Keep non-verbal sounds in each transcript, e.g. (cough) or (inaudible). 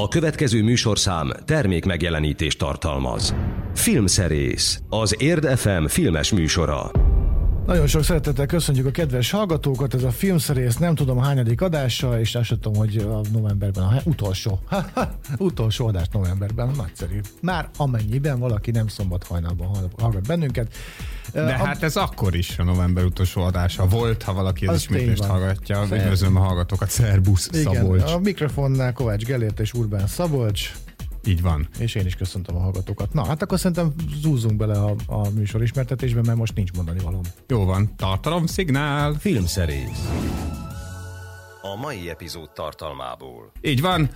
A következő műsorszám termék megjelenítést tartalmaz. Filmszerész, az Érd FM filmes műsora. Nagyon sok szeretettel köszönjük a kedves hallgatókat, ez a filmszerész nem tudom hányadik adása, és azt tudom, hogy a novemberben a utolsó, utolsó adás novemberben, nagyszerű. Már amennyiben valaki nem szombat hajnalban hallgat bennünket. De a, hát ez akkor is a november utolsó adása volt, ha valaki az ismétlést hallgatja. Üdvözlöm a hallgatókat, szerbusz Szabolcs. a mikrofonnál Kovács Gelért és Urbán Szabolcs. Így van. És én is köszöntöm a hallgatókat. Na, hát akkor szerintem zúzzunk bele a, a műsor ismertetésbe, mert most nincs mondani valóm. Jó van, tartalom, szignál. Filmszerész a mai epizód tartalmából. Így van,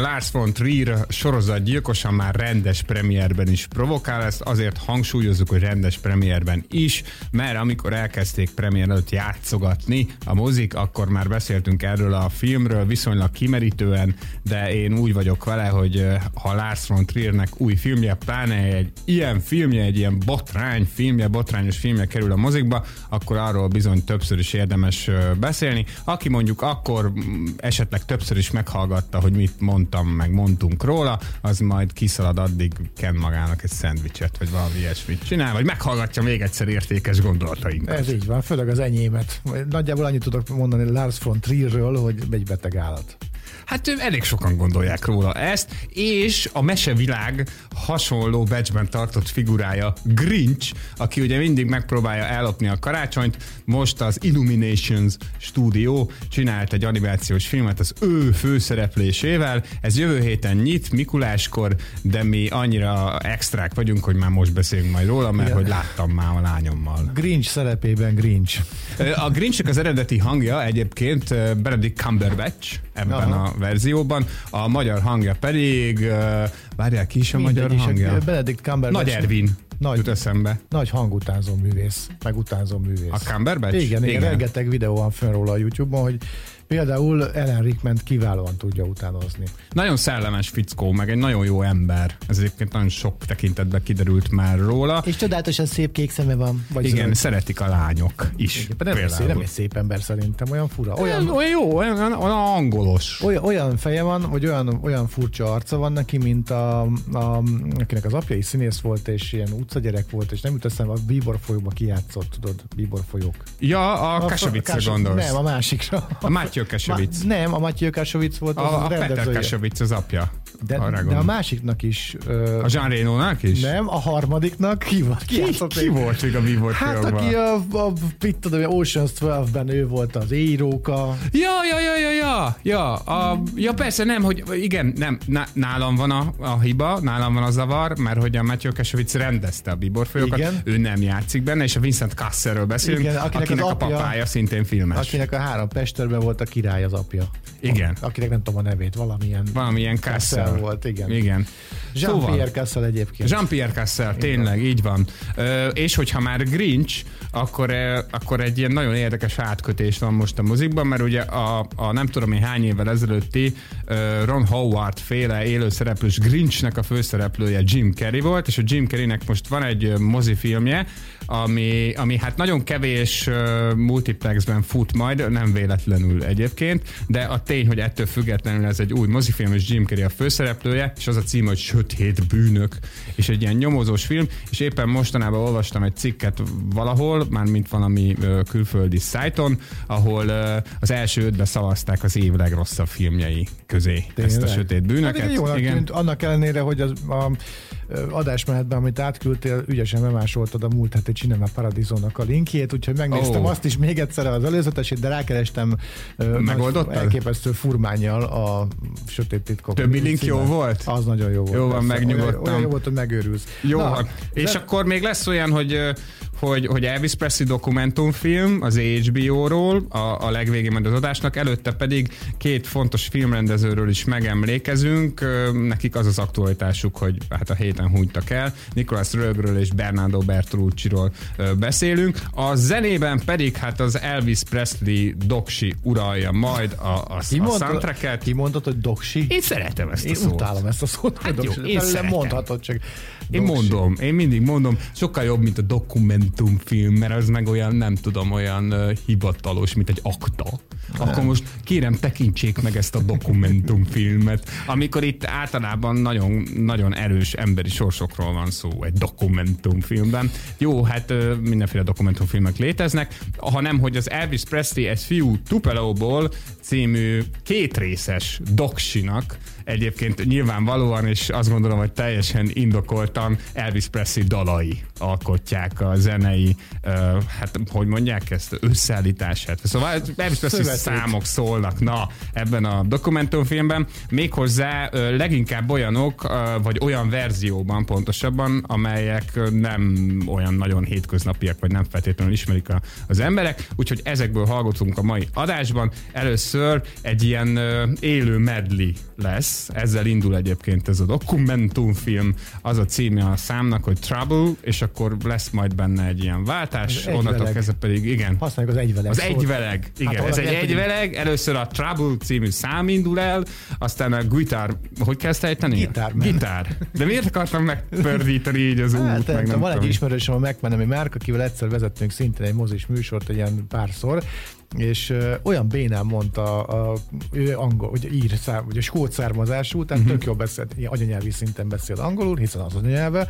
Lars von Trier sorozat gyilkosan már rendes premierben is provokál, ezt azért hangsúlyozzuk, hogy rendes premierben is, mert amikor elkezdték premier előtt játszogatni a mozik, akkor már beszéltünk erről a filmről viszonylag kimerítően, de én úgy vagyok vele, hogy ha Lars von Triernek új filmje, pláne egy ilyen filmje, egy ilyen botrány filmje, botrányos filmje kerül a mozikba, akkor arról bizony többször is érdemes beszélni. Aki mondjuk akkor akkor esetleg többször is meghallgatta, hogy mit mondtam, meg mondtunk róla, az majd kiszalad addig, ken magának egy szendvicset, vagy valami ilyesmit csinál, vagy meghallgatja még egyszer értékes gondolatainkat. Ez így van, főleg az enyémet. Nagyjából annyit tudok mondani Lars von Trierről, hogy egy beteg állat. Hát elég sokan gondolják róla ezt, és a mesevilág hasonló becsben tartott figurája Grinch, aki ugye mindig megpróbálja ellopni a karácsonyt, most az Illuminations stúdió csinált egy animációs filmet az ő főszereplésével, ez jövő héten nyit, Mikuláskor, de mi annyira extrák vagyunk, hogy már most beszélünk majd róla, mert ja. hogy láttam már a lányommal. Grinch szerepében Grinch. A Grinchnek az eredeti hangja egyébként Benedict Cumberbatch ebben Aha. a verzióban, a magyar hangja pedig, várják ki is a Mindegy magyar hangja? Benedict Cumberbatch. Nagy Ervin. Nagy, jut eszembe. Nagy hangutánzó művész, meg utánzó művész. A Cumberbatch? Igen, igen, igen, rengeteg videó van fönn róla a YouTube-on, hogy Például Ellen Rickman kiválóan tudja utánozni. Nagyon szellemes fickó, meg egy nagyon jó ember. Ez egyébként nagyon sok tekintetben kiderült már róla. És csodálatosan szép kék szeme van. Vagy Igen, zöld. szeretik a lányok is. Igen, nem, egy szép, nem egy szép ember szerintem, olyan fura. Olyan, olyan jó, olyan, olyan angolos. Olyan, olyan feje van, hogy olyan, olyan furcsa arca van neki, mint a, a, akinek az apja is színész volt, és ilyen utcagyerek volt, és nem jut eszembe, a Bíbor folyóba kijátszott, tudod, Bíbor folyók. Ja, a, a Kassovicra gondolsz. Nem, a másikra. A Mátyó Kasovic. Ma, nem, a Matyő Kasovic volt az A, a Peter Kasovic az apja. De, de a másiknak is. Uh, a Jean Reno-nak is? Nem, a harmadiknak ki volt? Ki, ki, volt még a mi volt Hát aki a, a, mit tudom, Ocean's 12-ben ő volt az íróka. Ja, ja, ja, ja, ja, ja, a, ja persze nem, hogy igen, nem, nálam van a, a hiba, nálam van a zavar, mert hogy a Matthew Kasovic rendezte a Bibor folyokat, igen. ő nem játszik benne, és a Vincent Kasserről beszélünk, igen, akinek, akinek apja, a papája szintén filmes. Akinek a három Pesterben volt a király az apja. Igen. Akinek nem tudom a nevét, valamilyen. Valamilyen Kassel volt, igen. Igen. Jean-Pierre Cassel egyébként. Jean-Pierre Cassel, tényleg, így van. Ö, és hogyha már Grinch, akkor, akkor egy ilyen nagyon érdekes átkötés van most a muzikban, mert ugye a, a nem tudom én hány évvel ezelőtti Ron Howard féle élőszereplős Grinchnek a főszereplője Jim Carrey volt, és a Jim Carreynek most van egy mozifilmje, ami, ami hát nagyon kevés multiplexben fut majd, nem véletlenül egyébként, de a tény, hogy ettől függetlenül ez egy új mozifilm, és Jim Carrey a főszereplője, és az a cím, hogy Sötét bűnök, és egy ilyen nyomozós film, és éppen mostanában olvastam egy cikket valahol, már mint valami külföldi szájton, ahol az első ötbe szavazták az év legrosszabb filmjei közé Tényleg? ezt a Sötét bűnöket. Hát igen, igen. Tűnt, annak ellenére, hogy az, a adásmenetben, amit átküldtél, ügyesen bemásoltad a múlt heti Cinema Paradisónak a linkjét, úgyhogy megnéztem oh. azt is még egyszer az előzetesét, de rákerestem elképesztő furmányjal a Sötét Titkok. Többi link jó volt? Az nagyon jó volt. Jó van, megnyugodtam. Olyan, olyan jó volt, hogy megőrülsz. Jó Na, van. És de... akkor még lesz olyan, hogy hogy, hogy Elvis Presley dokumentumfilm az HBO-ról, a, a legvégén majd az adásnak, előtte pedig két fontos filmrendezőről is megemlékezünk. Nekik az az aktualitásuk, hogy hát a héten hunytak el. Nicolas Rögről és Bernardo Bertolucci-ról beszélünk. A zenében pedig hát az Elvis Presley doksi uralja majd a, a, ki a soundtracket. Ki mondtad, hogy doksi? Én szeretem ezt a én szót. utálom ezt a szót. Hát jó, én szeretem. mondhatod csak. Én mondom, én mindig mondom, sokkal jobb, mint a dokumentumfilm, mert az meg olyan, nem tudom, olyan uh, hivatalos, mint egy akta. Nem. Akkor most kérem, tekintsék meg ezt a dokumentumfilmet, amikor itt általában nagyon, nagyon erős emberi sorsokról van szó egy dokumentumfilmben. Jó, hát uh, mindenféle dokumentumfilmek léteznek, hanem hogy az Elvis Presley egy fiú Tupelóból című kétrészes doksinak egyébként nyilvánvalóan, és azt gondolom, hogy teljesen indokoltan Elvis Presley dalai alkotják a zenei, uh, hát hogy mondják ezt, összeállítását. Szóval Elvis Presley számok szólnak, na, ebben a dokumentumfilmben, méghozzá uh, leginkább olyanok, uh, vagy olyan verzióban pontosabban, amelyek nem olyan nagyon hétköznapiak, vagy nem feltétlenül ismerik a, az emberek, úgyhogy ezekből hallgatunk a mai adásban. Először egy ilyen uh, élő medley lesz, lesz, ezzel indul egyébként ez a dokumentumfilm, az a címe a számnak, hogy Trouble, és akkor lesz majd benne egy ilyen váltás, onnantól kezdve pedig, igen. Használjuk az egyveleg. Az egyveleg, igen, hát, ez egy egyveleg, először a Trouble című szám indul el, aztán a gitár, hogy kell ezt ejteni? Gitár. Gitár. De miért akartam megpördíteni így az hát, út? Meg nem van egy ismerősöm, a megmenemi Márk, akivel egyszer vezettünk szintén egy mozis műsort, egy ilyen párszor, és uh, olyan bénán mondta, a, ő angol, ugye ír, szám, ugye skót származású, tehát uh-huh. tök jól beszélt, anyanyelvi szinten beszél angolul, hiszen az anyanyelve,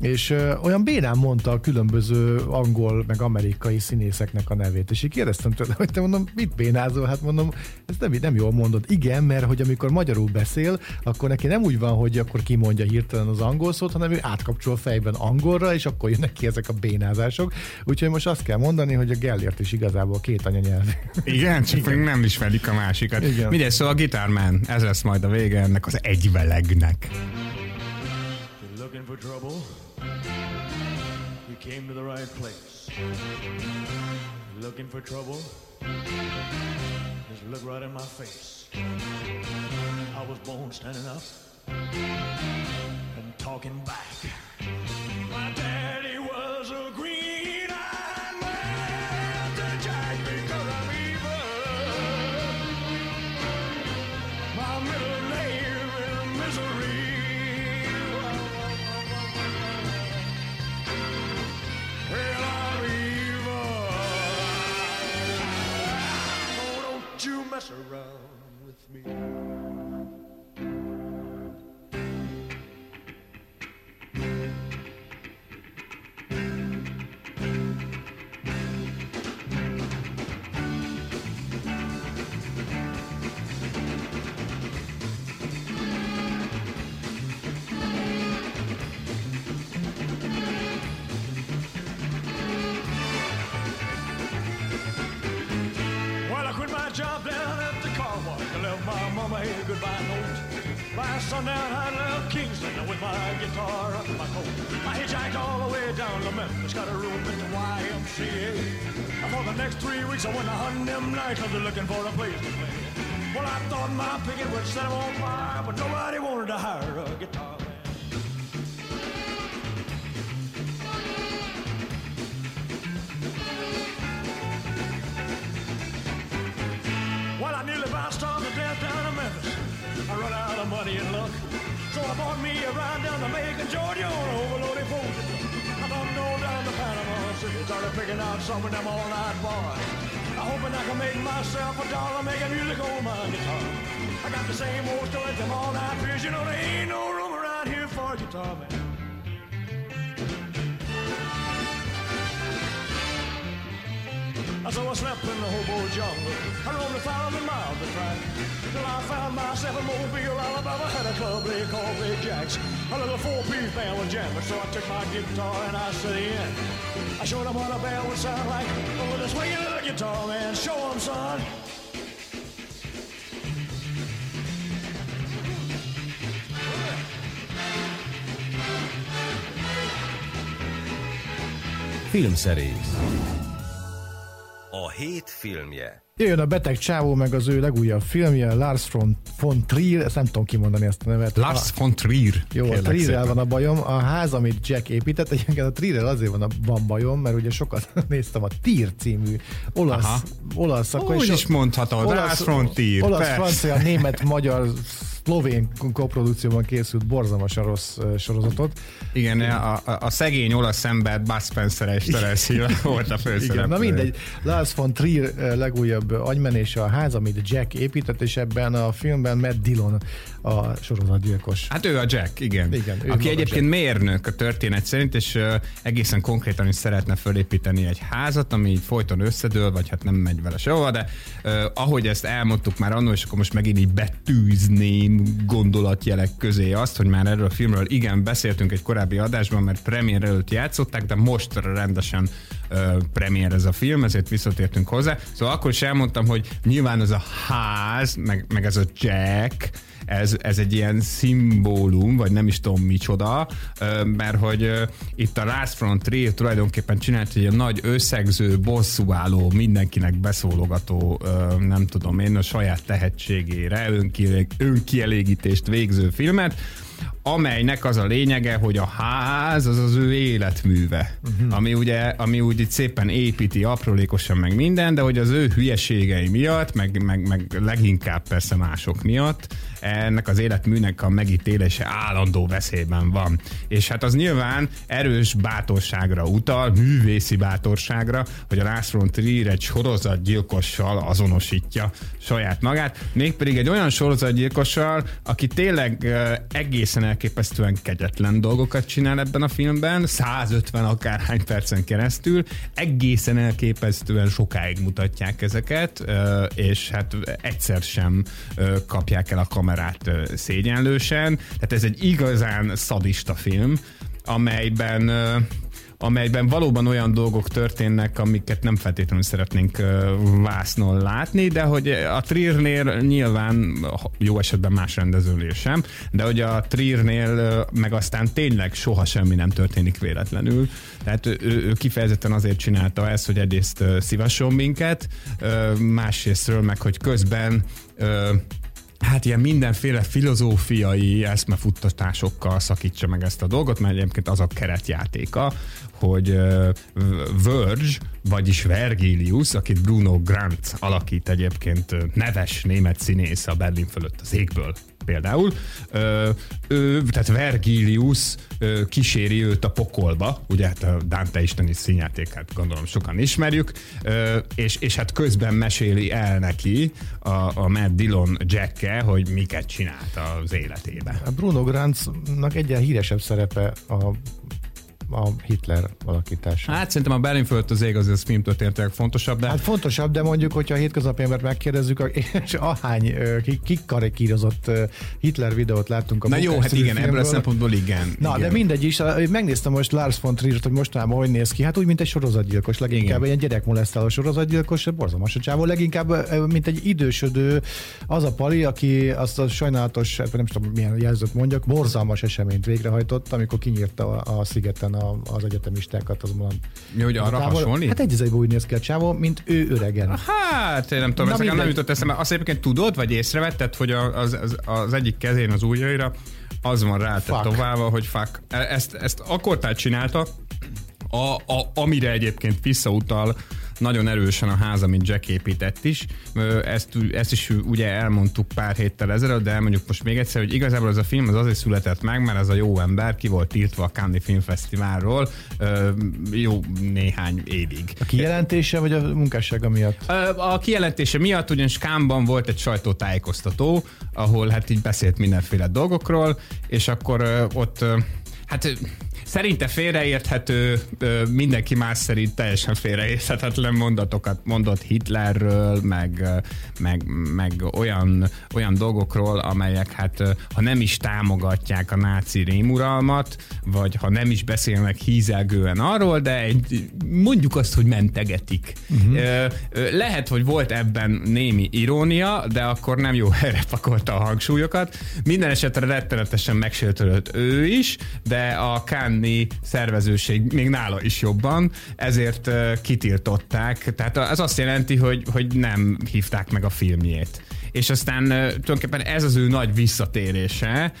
és uh, olyan bénán mondta a különböző angol, meg amerikai színészeknek a nevét, és így kérdeztem tőle, hogy te mondom, mit bénázol? Hát mondom, ez nem, nem jól mondod. Igen, mert hogy amikor magyarul beszél, akkor neki nem úgy van, hogy akkor kimondja hirtelen az angol szót, hanem ő átkapcsol fejben angolra, és akkor jönnek ki ezek a bénázások. Úgyhogy most azt kell mondani, hogy a Gellért is igazából két anyanyelv igen, csak Igen. nem ismerik a másikat. Igen. Mindegy, szóval a Guitarman, ez lesz majd a vége ennek az egyvelegnek. Looking for trouble? Just look right in my face. I was born standing up and talking back. Goodbye note. By sundown, I left Kingston with my guitar up my coat. I hitchhiked all the way down to Memphis, got a room at the YMCA. And for the next three weeks, I went to hunt them nightclubs looking for a place to play. Well, I thought my picket would set them on fire, but nobody wanted to hire a guitar. I bought me a ride down to Macon, Georgia on an overloaded boat. I thought go down to Panama City, started picking out some of them all-night bars. I'm hoping I can make myself a dollar making music on my guitar. I got the same old story, them all-night fears. You know, there ain't no room around here for guitar man. So I slept in the hobo jungle. I roamed a thousand miles to try. Till I found myself in Mobile, Alabama. Had a club they called Big Jacks. A little four-piece band was jamming. So I took my guitar and I in. I showed them what a band would sound like. With a swinging little guitar, man. Show them, son. Filmszerész. A hét filmje. Jöjjön a beteg csávó, meg az ő legújabb filmje, Lars von, von Trier, ezt nem tudom kimondani ezt a nevet. Lars von Trier. Jó, a trier van a bajom. A ház, amit Jack épített, egyébként a trier azért van a van bajom, mert ugye sokat (laughs) néztem a Tír című olasz, Aha. olasz akkor Úgy is mondhatod, olasz, Lars von Trier. Olasz, francia, német, magyar szlovén koprodukcióban készült borzalmasan rossz sorozatot. Igen, a, a, a szegény olasz ember Bud Spencer és Terence volt a főszereplő. Na mindegy, Lars von Trier legújabb agymenése a ház, amit Jack épített, és ebben a filmben Matt Dillon a sorozatgyilkos. Hát ő a Jack, igen. igen aki egyébként Jack. mérnök a történet szerint, és egészen konkrétan is szeretne fölépíteni egy házat, ami folyton összedől, vagy hát nem megy vele sehova, de uh, ahogy ezt elmondtuk már annól, és akkor most megint így betűzném gondolatjelek közé azt, hogy már erről a filmről igen, beszéltünk egy korábbi adásban, mert premier előtt játszották, de most rendesen uh, premier ez a film, ezért visszatértünk hozzá. Szóval akkor is elmondtam, hogy nyilván ez a ház, meg, meg ez a Jack, ez, ez egy ilyen szimbólum, vagy nem is tudom micsoda, mert hogy itt a Last Front Trail tulajdonképpen csinált egy ilyen nagy összegző, bosszúálló, mindenkinek beszólogató, nem tudom én, a saját tehetségére önkielégítést végző filmet, amelynek az a lényege, hogy a ház az az ő életműve, uh-huh. ami ugye, ami úgy itt szépen építi aprólékosan meg minden, de hogy az ő hülyeségei miatt, meg, meg, meg leginkább persze mások miatt, ennek az életműnek a megítélése állandó veszélyben van. És hát az nyilván erős bátorságra utal, művészi bátorságra, hogy a Last Frontier egy sorozatgyilkossal azonosítja saját magát, mégpedig egy olyan sorozatgyilkossal, aki tényleg egészen elképesztően kegyetlen dolgokat csinál ebben a filmben, 150 akárhány percen keresztül, egészen elképesztően sokáig mutatják ezeket, és hát egyszer sem kapják el a kamerát szégyenlősen, tehát ez egy igazán szadista film, amelyben amelyben valóban olyan dolgok történnek, amiket nem feltétlenül szeretnénk vásznon látni, de hogy a Triernél nyilván jó esetben más rendezőnél de hogy a Triernél meg aztán tényleg soha semmi nem történik véletlenül. Tehát ő, ő kifejezetten azért csinálta ezt, hogy egyrészt szívasson minket, másrésztről meg, hogy közben hát ilyen mindenféle filozófiai eszmefuttatásokkal szakítsa meg ezt a dolgot, mert egyébként az a keretjátéka, hogy Verge, vagyis Vergilius, akit Bruno Grant alakít egyébként neves német színész a Berlin fölött az égből például. Ö, ő, tehát Vergilius ö, kíséri őt a pokolba, ugye hát a Dante isteni színjátékát gondolom sokan ismerjük, ö, és, és hát közben meséli el neki a, a Matt Dillon jack hogy miket csinált az életében. A Bruno Grantnak egyen híresebb szerepe a a Hitler alakítása. Hát szerintem a Berlin fölött az ég az, az filmtörténetileg fontosabb, de... Hát fontosabb, de mondjuk, hogyha a hétköznapi embert megkérdezzük, és ahány kikarikírozott Hitler videót láttunk a Na jó, hát igen, ebből a szempontból igen. Na, igen. de mindegy is, megnéztem most Lars von trier hogy mostanában hogy néz ki, hát úgy, mint egy sorozatgyilkos, leginkább igen. egy gyerekmolesztáló sorozatgyilkos, borzalmas a csávó, leginkább, mint egy idősödő, az a pali, aki azt a sajnálatos, hát nem tudom milyen jelzőt mondjak, borzalmas eseményt végrehajtott, amikor kinyírta a, a szigeten a a, az egyetemistákat azonban. Mi, hogy arra távol, hasonlít? Hát egy úgy néz ki a csávó, mint ő öregen. Hát, én nem tudom, ez nem jutott eszembe. Azt egyébként tudod, vagy észrevetted, hogy az, az, az egyik kezén az ujjaira az van rá tovább, hogy fuck. E, ezt, ezt akkor csinálta, a, a, amire egyébként visszautal nagyon erősen a ház, amit Jack épített is. Ezt, ezt is ugye elmondtuk pár héttel ezelőtt, de elmondjuk most még egyszer, hogy igazából ez a film az azért született meg, mert ez a jó ember ki volt tiltva a Cannes Filmfesztiválról jó néhány évig. A kijelentése vagy a munkássága miatt? A kijelentése miatt ugyanis Kámban volt egy sajtótájékoztató, ahol hát így beszélt mindenféle dolgokról, és akkor ott hát Szerinte félreérthető, mindenki más szerint teljesen félreérthetetlen mondatokat mondott Hitlerről, meg, meg, meg olyan, olyan dolgokról, amelyek hát ha nem is támogatják a náci rémuralmat, vagy ha nem is beszélnek hízelgően arról, de egy, mondjuk azt, hogy mentegetik. Uh-huh. Lehet, hogy volt ebben némi irónia, de akkor nem jó (laughs) helyre pakolta a hangsúlyokat. Minden esetre rettenetesen megsértődött ő is, de a Kán Cannes szervezőség még nála is jobban, ezért kitiltották. Tehát az azt jelenti, hogy, hogy nem hívták meg a filmjét és aztán tulajdonképpen ez az ő nagy visszatérése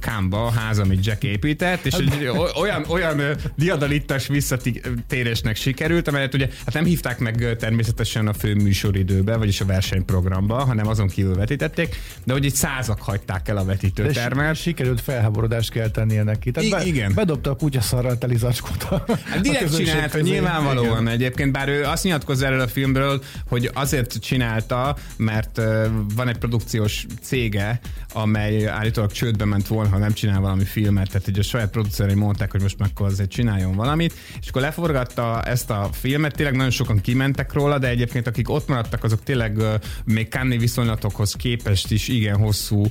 Kámba, a ház, amit Jack épített, és egy (laughs) olyan, olyan diadalittas visszatérésnek sikerült, amelyet ugye hát nem hívták meg természetesen a fő műsoridőbe, vagyis a versenyprogramba, hanem azon kívül vetítették, de hogy egy százak hagyták el a vetítőtermet. Sikerült felháborodást kell tennie neki. Tehát be, igen. Bedobta a kutyaszarral teli zacskót. A, hát direkt csinálta, nyilvánvalóan igen. egyébként, bár ő azt nyilatkozza erről a filmről, hogy azért csinálta, mert van egy produkciós cége, amely állítólag csődbe ment volna, ha nem csinál valami filmet, tehát ugye a saját producerei mondták, hogy most meg azért csináljon valamit, és akkor leforgatta ezt a filmet, tényleg nagyon sokan kimentek róla, de egyébként akik ott maradtak, azok tényleg még Cannes viszonylatokhoz képest is igen hosszú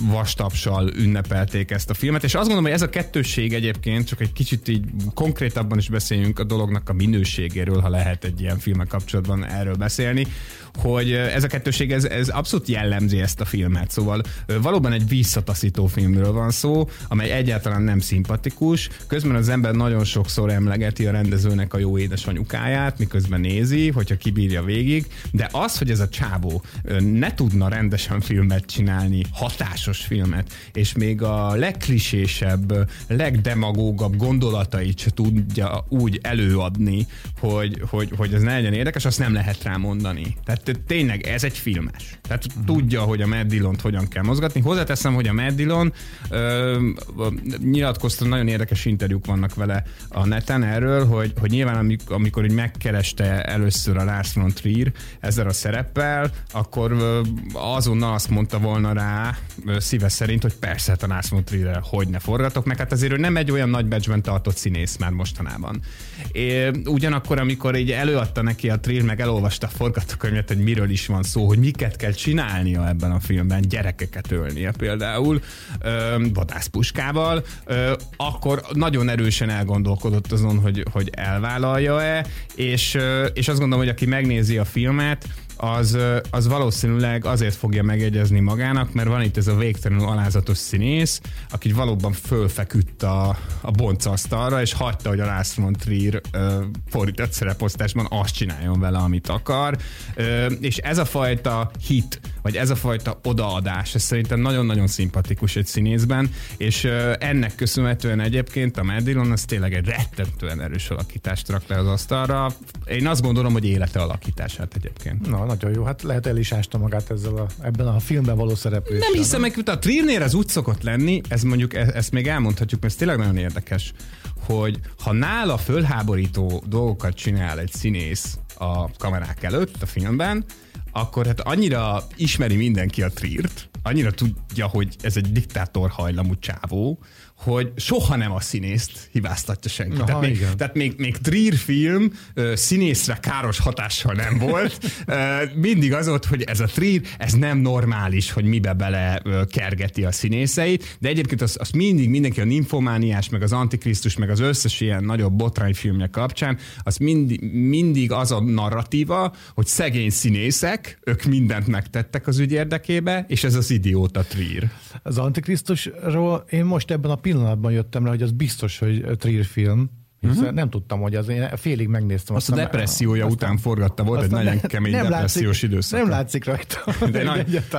vastapsal ünnepelték ezt a filmet, és azt gondolom, hogy ez a kettősség egyébként, csak egy kicsit így konkrétabban is beszéljünk a dolognak a minőségéről, ha lehet egy ilyen filmek kapcsolatban erről beszélni, hogy ez a kettőség, ez, ez abszolút jellemzi ezt a filmet. Szóval valóban egy visszataszító filmről van szó, amely egyáltalán nem szimpatikus. Közben az ember nagyon sokszor emlegeti a rendezőnek a jó édesanyukáját, miközben nézi, hogyha kibírja végig, de az, hogy ez a csábó ne tudna rendesen filmet csinálni, hatásos filmet, és még a legklisésebb, legdemagógabb gondolatait se tudja úgy előadni, hogy, hogy, hogy ez ne legyen érdekes, azt nem lehet rá mondani. Tehát tényleg ez egy filmes. Tehát uh-huh. tudja, hogy a Matt Dillon-t hogyan kell mozgatni. Hozzáteszem, hogy a ö, nyilatkozta, nagyon érdekes interjúk vannak vele a neten erről, hogy, hogy nyilván amikor, így megkereste először a Lars von Trier ezzel a szereppel, akkor ö, azonnal azt mondta volna rá ö, szíve szerint, hogy persze, hát a Lars von Trier hogy ne forgatok, meg hát azért ő nem egy olyan nagy becsben tartott színész már mostanában. É, ugyanakkor, amikor így előadta neki a Trier, meg elolvasta a forgatókönyvet, hogy miről is van szó, hogy miket kell csinálnia ebben a filmben, gyerekeket ölnie például, vadászpuskával, akkor nagyon erősen elgondolkodott azon, hogy, hogy elvállalja-e, és, és azt gondolom, hogy aki megnézi a filmet, az, az valószínűleg azért fogja megegyezni magának, mert van itt ez a végtelenül alázatos színész, aki valóban fölfeküdt a, a boncasztalra, és hagyta, hogy a Lars von Trier fordított szereposztásban azt csináljon vele, amit akar. Uh, és ez a fajta hit, vagy ez a fajta odaadás, ez szerintem nagyon-nagyon szimpatikus egy színészben, és ennek köszönhetően egyébként a Maddilon az tényleg egy rettentően erős alakítást rak le az asztalra. Én azt gondolom, hogy élete alakítását egyébként. Na, nagyon jó. Hát lehet el is ásta magát ezzel a, ebben a filmben való szerepléssel. Nem hiszem, meg a Triernél ez úgy szokott lenni, ez mondjuk, e- ezt még elmondhatjuk, mert ez tényleg nagyon érdekes, hogy ha nála fölháborító dolgokat csinál egy színész a kamerák előtt a filmben, akkor hát annyira ismeri mindenki a Triert, annyira tudja, hogy ez egy diktátor hajlamú csávó, hogy soha nem a színészt hibáztatja senki. Aha, tehát, még, tehát még, még Trier film uh, színészre káros hatással nem volt. (laughs) Uh, mindig az volt, hogy ez a Trier, ez nem normális, hogy mibe bele uh, kergeti a színészeit, de egyébként az, az mindig mindenki a ninfomániás, meg az Antikrisztus, meg az összes ilyen nagyobb botrányfilmje kapcsán, az mindig, mindig az a narratíva, hogy szegény színészek, ők mindent megtettek az ügy érdekébe, és ez az idióta Trier. Az Antikrisztusról én most ebben a pillanatban jöttem rá, hogy az biztos, hogy Trier film, Uh-huh. Nem tudtam, hogy az, én félig megnéztem. Azt a depressziója aztán, után forgatta, volt egy nagyon kemény nem depressziós látszik, időszak. Nem látszik rajta. (laughs) De na,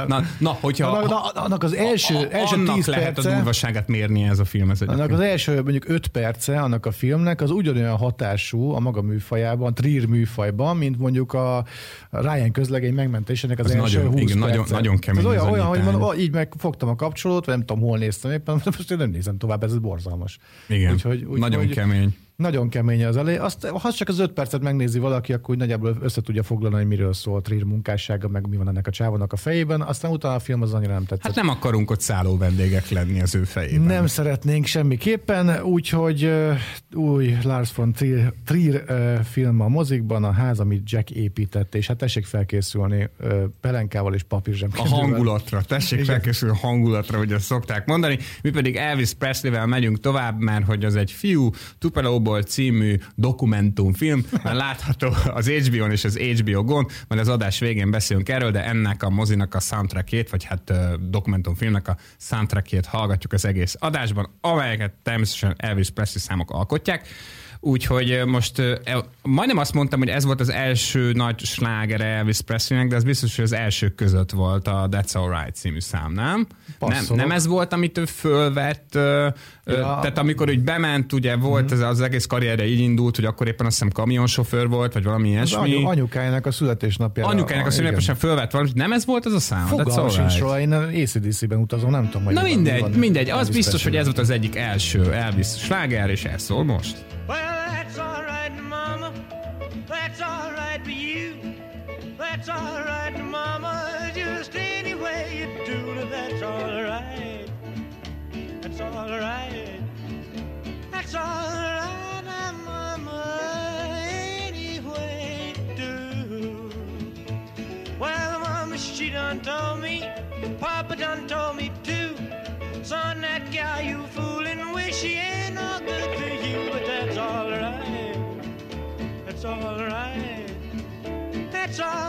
na, na, hogyha... Annak, na, annak az első, a, a, első annak tíz lehet perce, a durvaságát mérni ez a film. Ez annak az első mondjuk öt perce annak a filmnek az ugyanolyan hatású a maga műfajában, a Trier műfajban, mint mondjuk a Ryan közlegény megmentésének az, az első nagyon, 20 igen, nagyon, nagyon kemény. Ez olyan, olyan hogy mondom, így megfogtam a kapcsolót, vagy nem tudom, hol néztem éppen, (laughs) most én nem nézem tovább, ez borzalmas. Igen, úgyhogy, úgy, nagyon kemény. Nagyon kemény az elé. Azt, ha csak az öt percet megnézi valaki, akkor úgy nagyjából össze tudja foglalni, hogy miről szól Trier munkássága, meg mi van ennek a csávónak a fejében. Aztán utána a film az annyira nem tetszett. Hát nem akarunk ott szálló vendégek lenni az ő fejében. Nem szeretnénk semmiképpen, úgyhogy uh, új Lars von Trier, Trier uh, film a mozikban, a ház, amit Jack épített, és hát tessék felkészülni uh, pelenkával és papírzsem. A hangulatra, tessék Igen. felkészülni a hangulatra, hogy azt szokták mondani. Mi pedig Elvis Presley-vel megyünk tovább, mert hogy az egy fiú, Tupelo Snowball című dokumentumfilm, mert látható az HBO-n és az HBO-gon, majd az adás végén beszélünk erről, de ennek a mozinak a soundtrackét, vagy hát dokumentumfilmnek a soundtrackét hallgatjuk az egész adásban, amelyeket természetesen Elvis Presley számok alkotják. Úgyhogy most e, majdnem azt mondtam, hogy ez volt az első nagy sláger Elvis Presleynek, de az biztos, hogy az elsők között volt a That's Alright című szám, nem? Nem, nem ez volt, amit ő fölvett, ja. tehát amikor úgy bement, ugye volt mm. ez az egész karrierje így indult, hogy akkor éppen azt hiszem kamionsofőr volt, vagy valami ilyesmi. Anyu, anyukájának a születésnapja. Anyukájának a, a születésnapja fölvett valamit, nem ez volt az a szám? Fogalmam sincs róla, én ACDC-ben utazom, nem tudom, hogy Na mindegy, van, mindegy, az biztos, hogy ez volt az egyik első Elvis sláger, és ez szól most. Well, That's all right, Mama. Just any way you do that's all right. Told me. Papa done told me too. Son, that gal you fooling, wish she ain't no good to you, but that's all right. That's all right. That's all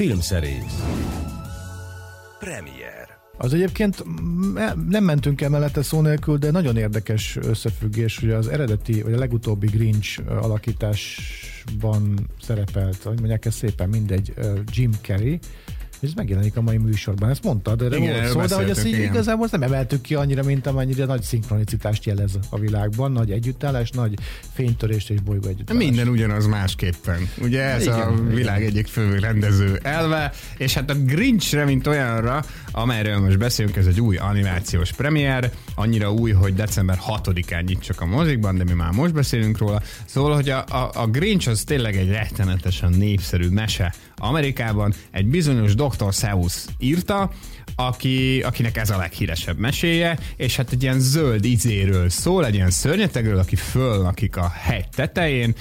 Filmszerész. Premier. Az egyébként nem mentünk el mellette szó nélkül, de nagyon érdekes összefüggés, hogy az eredeti, vagy a legutóbbi Grinch alakításban szerepelt, hogy mondják ez szépen mindegy, Jim Carrey, ez megjelenik a mai műsorban. Ezt mondtad, de igen, volt szó, de hogy ezt így igazából nem emeltük ki annyira, mint amennyire nagy szinkronicitást jelez a világban, nagy együttállás, nagy fénytörést és bolygó együttállás. Minden ugyanaz másképpen. Ugye ez igen, a világ igen. egyik fő rendező elve, és hát a Grinchre, mint olyanra, amelyről most beszélünk, ez egy új animációs premier, annyira új, hogy december 6-án nyit csak a mozikban, de mi már most beszélünk róla. Szóval, hogy a, a, a Grinch az tényleg egy rettenetesen népszerű mese Amerikában, egy bizonyos Dr. Seuss írta, aki, akinek ez a leghíresebb meséje, és hát egy ilyen zöld izéről szól, egy ilyen szörnyetegről, aki föllakik a hegy tetején,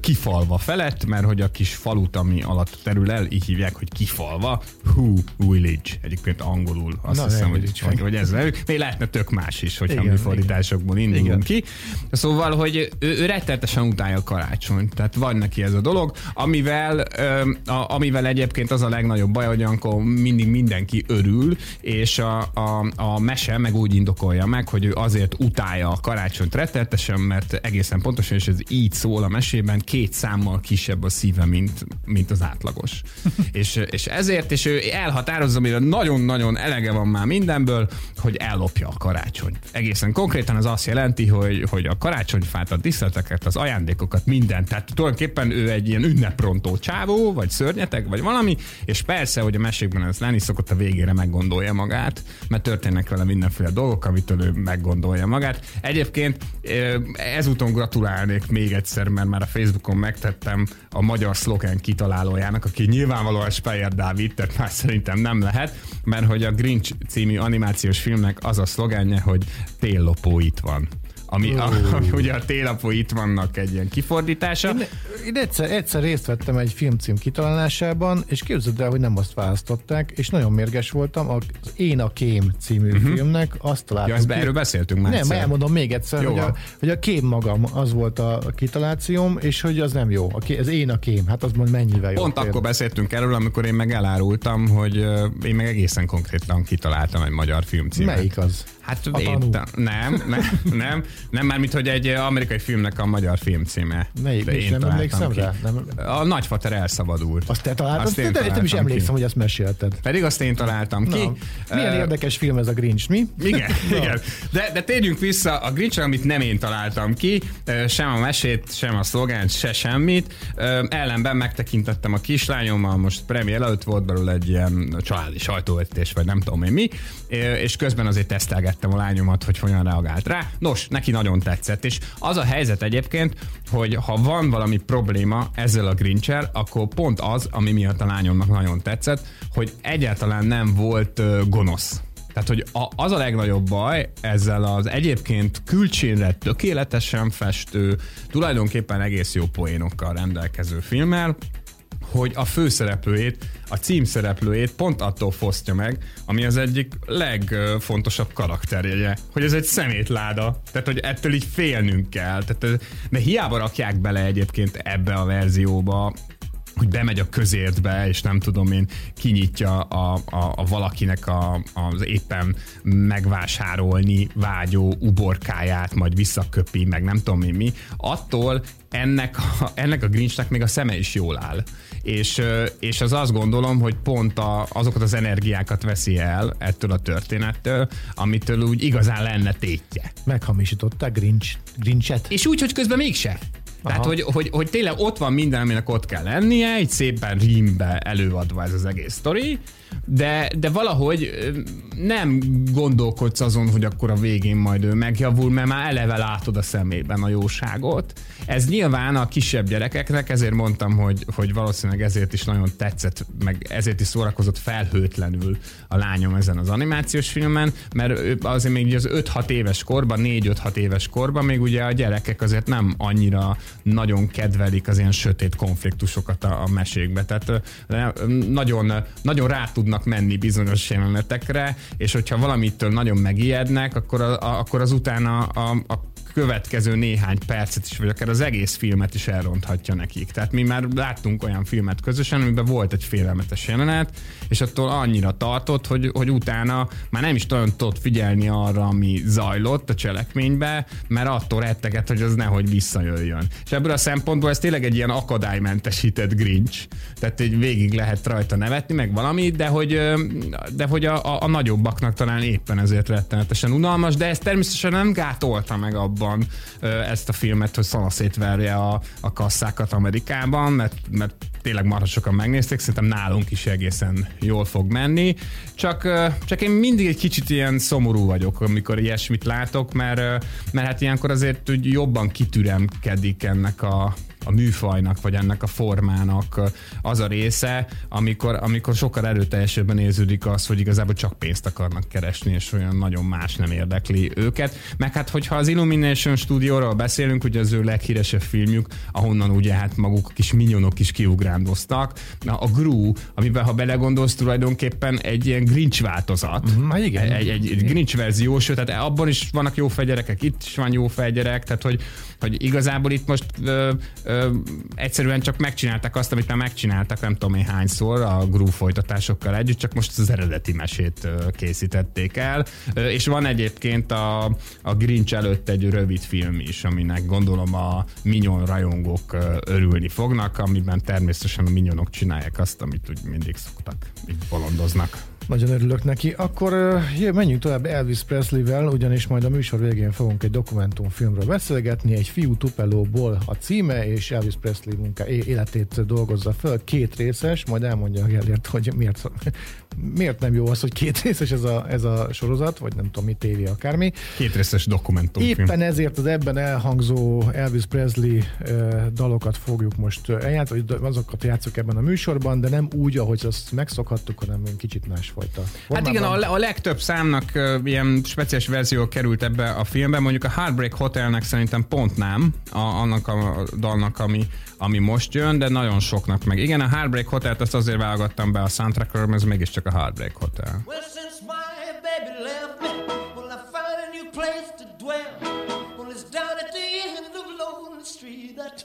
kifalva felett, mert hogy a kis falut, ami alatt terül el, így hívják, hogy kifalva, Who Village, egyébként angolul azt Na, hiszem, hogy, hogy, hogy ez még lehetne tök más is, hogyha Igen, mi fordításokból indulunk Igen. ki. Szóval, hogy ő, ő rettetesen utálja a karácsonyt, tehát van neki ez a dolog, amivel, ö, a, amivel egyébként az a legnagyobb baj, hogy mindig mindenki örül, örül, és a, a, a mese meg úgy indokolja meg, hogy ő azért utálja a karácsonyt rettenetesen, mert egészen pontosan, és ez így szól a mesében, két számmal kisebb a szíve, mint, mint az átlagos. (laughs) és, és ezért, és ő elhatározza, mire nagyon-nagyon elege van már mindenből, hogy ellopja a karácsonyt. Egészen konkrétan ez azt jelenti, hogy, hogy a karácsonyfát, a díszleteket, az ajándékokat, mindent. Tehát tulajdonképpen ő egy ilyen ünneprontó csávó, vagy szörnyetek, vagy valami, és persze, hogy a mesékben ez lenni szokott a végére meg meggondolja magát, mert történnek vele mindenféle dolgok, amitől ő meggondolja magát. Egyébként ezúton gratulálnék még egyszer, mert már a Facebookon megtettem a magyar szlogen kitalálójának, aki nyilvánvalóan Speyer Dávid, tehát már szerintem nem lehet, mert hogy a Grinch című animációs filmnek az a szlogenje, hogy téllopó itt van ami, a, ami ugye a télapó itt vannak egy ilyen kifordítása. Én, én egyszer, egyszer részt vettem egy filmcím kitalálásában, és képzeld el, hogy nem azt választották, és nagyon mérges voltam. Az Én a Kém című uh-huh. filmnek azt találtam. Ja, ezt be, erről beszéltünk már Nem, egyszer. elmondom még egyszer, hogy a, hogy a kém magam az volt a kitalációm, és hogy az nem jó. A ké, ez Én a Kém, hát az mond mennyivel jó. Pont akkor beszéltünk erről, amikor én meg elárultam, hogy én meg egészen konkrétan kitaláltam egy magyar filmcímet. Melyik az? Hát a én, nem, nem, nem, nem, mármint, hogy egy amerikai filmnek a magyar filmcíme. Melyik? De én nem emlékszem ki. rá? Nem. A Nagyfater elszabadult. Azt te találtad? Azt én de nem is emlékszem, ki. hogy azt mesélted. Pedig azt én találtam ki. Na, milyen uh, érdekes film ez a Grinch, mi? Igen, (laughs) igen. De, de térjünk vissza a Grinch, amit nem én találtam ki, sem a mesét, sem a szlogánt, se semmit. Ellenben megtekintettem a kislányommal, most premier előtt volt belőle egy ilyen családi sajtóvetítés, vagy nem tudom én mi, és közben azért tesztelgettem a lányomat, hogy hogyan reagált rá. Nos, neki nagyon tetszett, és az a helyzet egyébként, hogy ha van valami probléma ezzel a grinch akkor pont az, ami miatt a lányomnak nagyon tetszett, hogy egyáltalán nem volt gonosz. Tehát, hogy a, az a legnagyobb baj ezzel az egyébként külcsínre tökéletesen festő, tulajdonképpen egész jó poénokkal rendelkező filmmel, hogy a főszereplőjét, a címszereplőjét pont attól fosztja meg, ami az egyik legfontosabb karakterjegye, hogy ez egy szemétláda, tehát hogy ettől így félnünk kell, tehát, mert hiába rakják bele egyébként ebbe a verzióba hogy bemegy a közértbe, és nem tudom én, kinyitja a, a, a valakinek a, az éppen megvásárolni vágyó uborkáját, majd visszaköpi, meg nem tudom én mi, attól ennek a, ennek a Grinchnek még a szeme is jól áll. És, és az azt gondolom, hogy pont a, azokat az energiákat veszi el ettől a történettől, amitől úgy igazán lenne tétje. Meghamisították Grinch, Grinchet. És úgy, hogy közben mégse. Tehát, hogy, hogy, hogy tényleg ott van minden, aminek ott kell lennie, egy szépen rímbe előadva ez az egész sztori, de, de valahogy nem gondolkodsz azon, hogy akkor a végén majd ő megjavul, mert már eleve látod a szemében a jóságot. Ez nyilván a kisebb gyerekeknek, ezért mondtam, hogy, hogy valószínűleg ezért is nagyon tetszett, meg ezért is szórakozott felhőtlenül a lányom ezen az animációs filmen, mert azért még az 5-6 éves korban, 4-5-6 éves korban még ugye a gyerekek azért nem annyira nagyon kedvelik az ilyen sötét konfliktusokat a, a mesékbe. Tehát nagyon, nagyon rá tudnak menni bizonyos jelenetekre, és hogyha valamitől nagyon megijednek, akkor, a, akkor az utána a, a következő néhány percet is, vagy akár az egész filmet is elronthatja nekik. Tehát mi már láttunk olyan filmet közösen, amiben volt egy félelmetes jelenet, és attól annyira tartott, hogy, hogy utána már nem is nagyon tudott figyelni arra, ami zajlott a cselekménybe, mert attól retteget, hogy az nehogy visszajöjjön. És ebből a szempontból ez tényleg egy ilyen akadálymentesített Grinch. Tehát egy végig lehet rajta nevetni, meg valami, de hogy, de hogy a, a, a nagyobbaknak talán éppen ezért rettenetesen unalmas, de ez természetesen nem gátolta meg abban, jobban ezt a filmet, hogy szanaszétverje a, a kasszákat Amerikában, mert, mert tényleg marha sokan megnézték, szerintem nálunk is egészen jól fog menni. Csak, csak én mindig egy kicsit ilyen szomorú vagyok, amikor ilyesmit látok, mert, mert hát ilyenkor azért hogy jobban kitüremkedik ennek a, a műfajnak, vagy ennek a formának az a része, amikor, amikor sokkal erőteljesebben érződik az, hogy igazából csak pénzt akarnak keresni, és olyan nagyon más nem érdekli őket. Meg hát, hogyha az Illumination stúdióról beszélünk, ugye az ő leghíresebb filmjük, ahonnan ugye hát maguk a kis minyonok is kiugrándoztak. A Gru, amiben ha belegondolsz, tulajdonképpen egy ilyen Grinch változat. Mm, igen. Egy, egy, egy Grinch verzió, sőt, tehát abban is vannak jó fegyerek, itt is van jó fegyerek, tehát hogy, hogy igazából itt most ö, ö, egyszerűen csak megcsinálták azt, amit már megcsináltak, nem tudom én hányszor a Gru folytatásokkal együtt, csak most az eredeti mesét ö, készítették el. Ö, és van egyébként a, a Grinch előtt egy rövid film is, aminek gondolom a Minyon rajongók ö, örülni fognak, amiben természetesen a Minyonok csinálják azt, amit úgy mindig szoktak, így bolondoznak. Nagyon örülök neki. Akkor uh, menjünk tovább Elvis Presley-vel, ugyanis majd a műsor végén fogunk egy dokumentumfilmről beszélgetni. Egy fiú Tupelóból a címe, és Elvis Presley munká életét dolgozza föl. Két részes, majd elmondja a Gellért, hogy miért, (laughs) miért nem jó az, hogy két részes ez a, ez a sorozat, vagy nem tudom mi tévé akármi. Két részes dokumentumfilm. Éppen ezért az ebben elhangzó Elvis Presley uh, dalokat fogjuk most eljátszani, azokat játszok ebben a műsorban, de nem úgy, ahogy azt megszokhattuk, hanem kicsit más másfajta formában. Hát igen, a, a legtöbb számnak uh, ilyen speciális verzió került ebbe a filmbe, mondjuk a Heartbreak Hotelnek szerintem pont nem, a, annak a dalnak, ami, ami most jön, de nagyon soknak meg. Igen, a Heartbreak Hotel-t azt azért válogattam be a soundtrackról, mert ez mégiscsak a Heartbreak Hotel. Well, since my baby left me, well, I found a new place to dwell. Well, it's down at the end of Lonely Street, that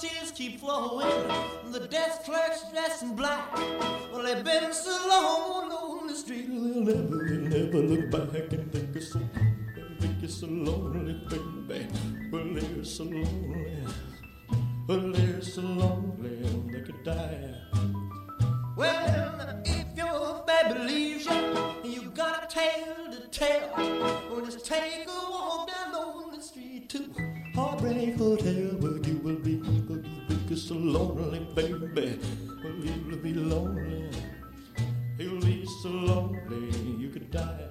tears keep flowing, the desk clerk's dressed in black. Well, they've been so long on the street, they'll never, never look back and think it's so, think it's so lonely, baby. Well, they're so lonely, well, they're so lonely, they could die. Well, if your baby leaves you, you got a tale to tell. Well, just take a walk down the street to Heartbreak Hotel, where you will be, so lonely, baby. Well, you will be lonely. You'll be so lonely you could die.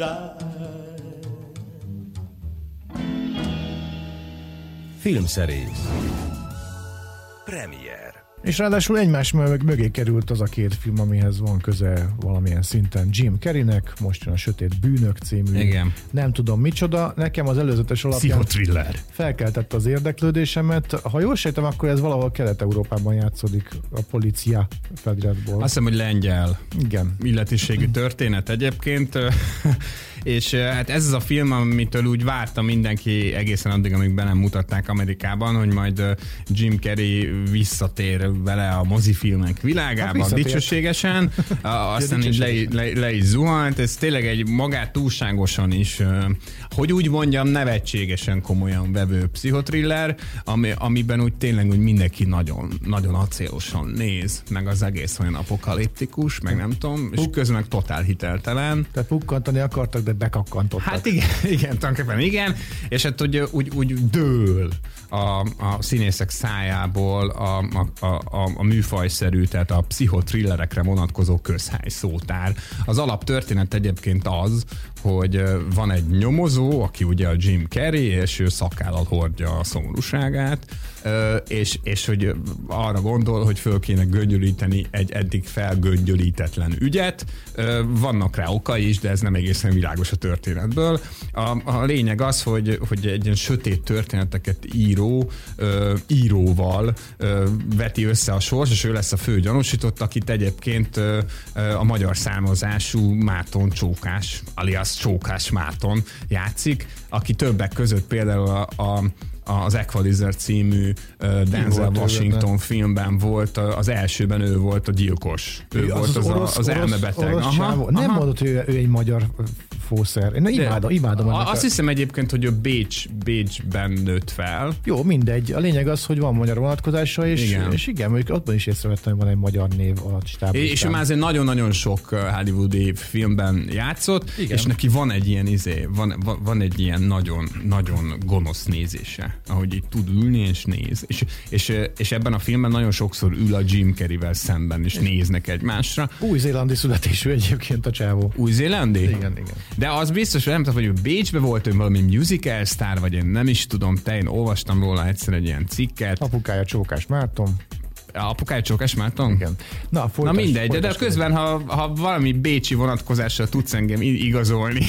They could die. Filmszerész Premier és ráadásul egymás mögé került az a két film, amihez van köze valamilyen szinten Jim Carreynek, most jön a Sötét Bűnök című. Igen. Nem tudom micsoda, nekem az előzetes alapján felkeltett az érdeklődésemet. Ha jól sejtem, akkor ez valahol Kelet-Európában játszódik a policia feliratból. Azt hiszem, hogy lengyel. Igen. Illetiségű történet egyébként. És hát ez az a film, amitől úgy várta mindenki egészen addig, amíg be nem mutatták Amerikában, hogy majd Jim Carrey visszatér vele a mozifilmek világában hát dicsőségesen, (laughs) aztán így le, le, le is zuhant, ez tényleg egy magát túlságosan is, hogy úgy mondjam, nevetségesen komolyan vevő pszichotriller, ami, amiben úgy tényleg úgy mindenki nagyon, nagyon acélosan néz, meg az egész olyan apokaliptikus, meg nem tudom, és közben meg totál hiteltelen. Tehát pukkantani akartak, de bekakkantottak. Hát igen, (laughs) igen, tulajdonképpen igen, és hát úgy, úgy, úgy dől a, a színészek szájából a, a, a, a műfajszerű, tehát a pszichothrillerekre vonatkozó közhely szótár. Az alaptörténet egyébként az, hogy van egy nyomozó, aki ugye a Jim Carrey, és ő szakállal hordja a szomorúságát, és, és hogy arra gondol, hogy föl kéne göngyölíteni egy eddig felgöngyölítetlen ügyet. Vannak rá oka is, de ez nem egészen világos a történetből. A, a lényeg az, hogy, hogy egy ilyen sötét történeteket író íróval veti össze a sors, és ő lesz a fő gyanúsított, akit egyébként a magyar számozású Márton Csókás, alias Csókás Márton játszik, aki többek között például a, a az Equalizer című uh, Denzel Washington filmben volt, az elsőben ő volt a gyilkos. Ő, ő volt az, az, orosz, az elmebeteg. Orosz Aha, Nem mondott, hogy ő, ő egy magyar fószer. Én imádom, imádom. A, azt hiszem egyébként, hogy ő Bécs, Bécsben nőtt fel. Jó, mindegy. A lényeg az, hogy van magyar vonatkozása, és igen, és igen mondjuk abban is észrevettem, hogy van egy magyar név a stáblistán. És ő már azért nagyon-nagyon sok hollywoodi filmben játszott, igen. és neki van egy ilyen izé, van, van, van egy ilyen nagyon, nagyon gonosz nézése, ahogy itt tud ülni és néz. És, és, és ebben a filmben nagyon sokszor ül a Jim Carrey-vel szemben, és néznek egymásra. Új-zélandi születésű egyébként a csávó. Új-zélandi? Igen, igen. De az biztos, hogy nem tudom, hogy Bécsbe volt ő valami musical sztár, vagy én nem is tudom, te én olvastam róla egyszer egy ilyen cikket. Apukája Csókás Márton. Apukája Csókás Márton? Igen. Na, folytas, Na mindegy, folytas, de közben, ha, ha valami bécsi vonatkozással tudsz engem igazolni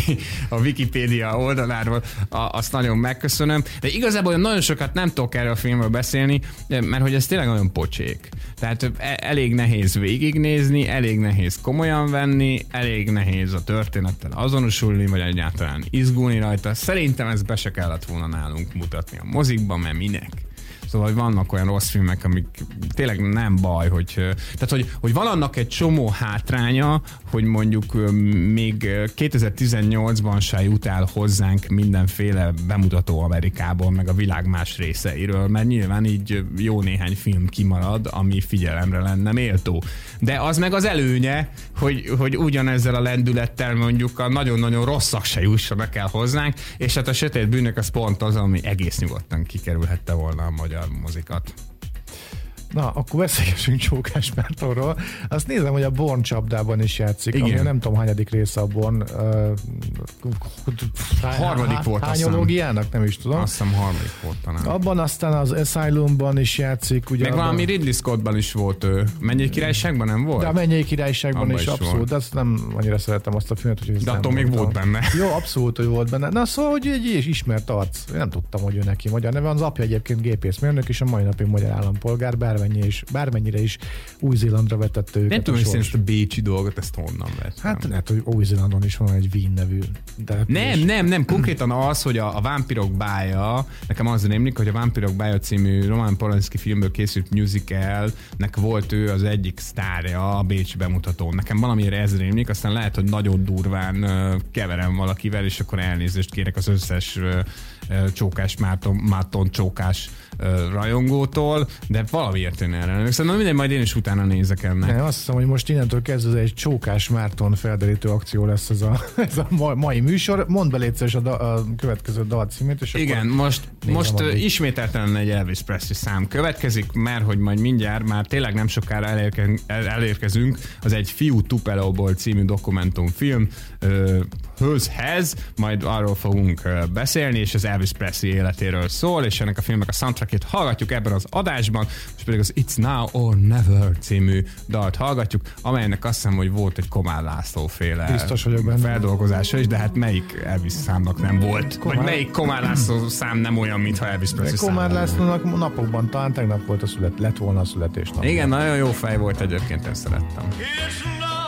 a Wikipédia oldaláról, azt nagyon megköszönöm. De igazából nagyon sokat nem tudok erről a filmről beszélni, mert hogy ez tényleg nagyon pocsék. Tehát e, elég nehéz végignézni, elég nehéz komolyan venni, elég nehéz a történettel azonosulni, vagy egyáltalán izgulni rajta. Szerintem ez be se kellett volna nálunk mutatni a mozikban, mert minek? Szóval hogy vannak olyan rossz filmek, amik tényleg nem baj, hogy, tehát hogy, hogy van annak egy csomó hátránya, hogy mondjuk még 2018-ban se jut el hozzánk mindenféle bemutató Amerikából, meg a világ más részeiről, mert nyilván így jó néhány film kimarad, ami figyelemre lenne méltó. De az meg az előnye, hogy, hogy ugyanezzel a lendülettel mondjuk a nagyon-nagyon rosszak se jussanak el hozzánk, és hát a sötét bűnök az pont az, ami egész nyugodtan kikerülhette volna a magyar magyar mozikat. Na, akkor beszélgessünk Csókás Mártonról. Azt nézem, hogy a Born csapdában is játszik, Igen. ami nem tudom, hányadik része a Born. Uh, harmadik há, volt, Hányológiának, nem is tudom. Azt hiszem harmadik volt talán. Abban aztán az Asylumban is játszik. Ugye Meg abban... valami Ridley Scottban is volt ő. Mennyei királyságban nem volt? De a Mennyei királyságban is, is abszolút. Volt. De azt nem annyira szeretem azt a filmet, hogy De attól még volt benne. (laughs) Jó, abszolút, hogy volt benne. Na szóval, hogy egy ismert arc. Nem tudtam, hogy ő neki magyar neve. Az apja egyébként gépészmérnök, és a mai napig magyar állampolgár, bár bármennyi is, bármennyire is Új-Zélandra vetette őket. Nem tudom, hogy ezt a bécsi dolgot, ezt honnan vett. Hát lehet, hogy Új-Zélandon is van egy Wien nevű. De nem, nem, nem, konkrétan az, hogy a, a Vámpirok bája, nekem az rémlik, hogy a Vámpirok bája című Roman Polanski filmből készült musicalnek volt ő az egyik sztárja a Bécsi bemutatón. Nekem valamire ez rémlik, aztán lehet, hogy nagyon durván keverem valakivel, és akkor elnézést kérek az összes csókás Márton, Márton csókás rajongótól, de valamiért én erre nem Szerintem mindegy, majd én is utána nézek ennek. Ne, azt hiszem, hogy most innentől kezdve egy csókás Márton felderítő akció lesz ez a, (laughs) ez a mai műsor. Mondd be a, da, a következő dal címét. És Igen, most, most ismételten egy Elvis Presley szám következik, mert hogy majd mindjárt már tényleg nem sokára elérke, elérkezünk, az egy Fiú Tupelóból című dokumentumfilm, Hőzhez, majd arról fogunk beszélni, és az Elvis Presley életéről szól, és ennek a filmnek a soundtrackét hallgatjuk ebben az adásban, és pedig az It's Now or Never című dalt hallgatjuk, amelynek azt hiszem, hogy volt egy Komár László féle Biztos vagyok benne. feldolgozása is, de hát melyik Elvis számnak nem volt? Komár... Vagy melyik Komár László szám nem olyan, mintha Elvis Presley szám Komár Lászlónak napokban, talán tegnap volt a szület, lett volna a születésnap. Igen, nagyon jó fej volt egyébként, ezt szerettem. when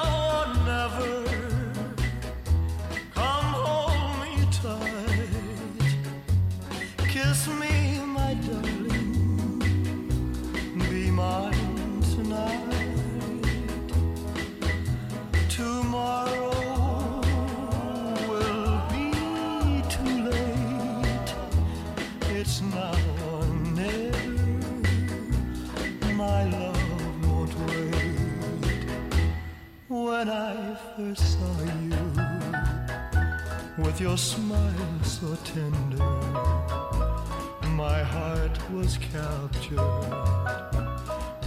your smile so tender. My heart was captured,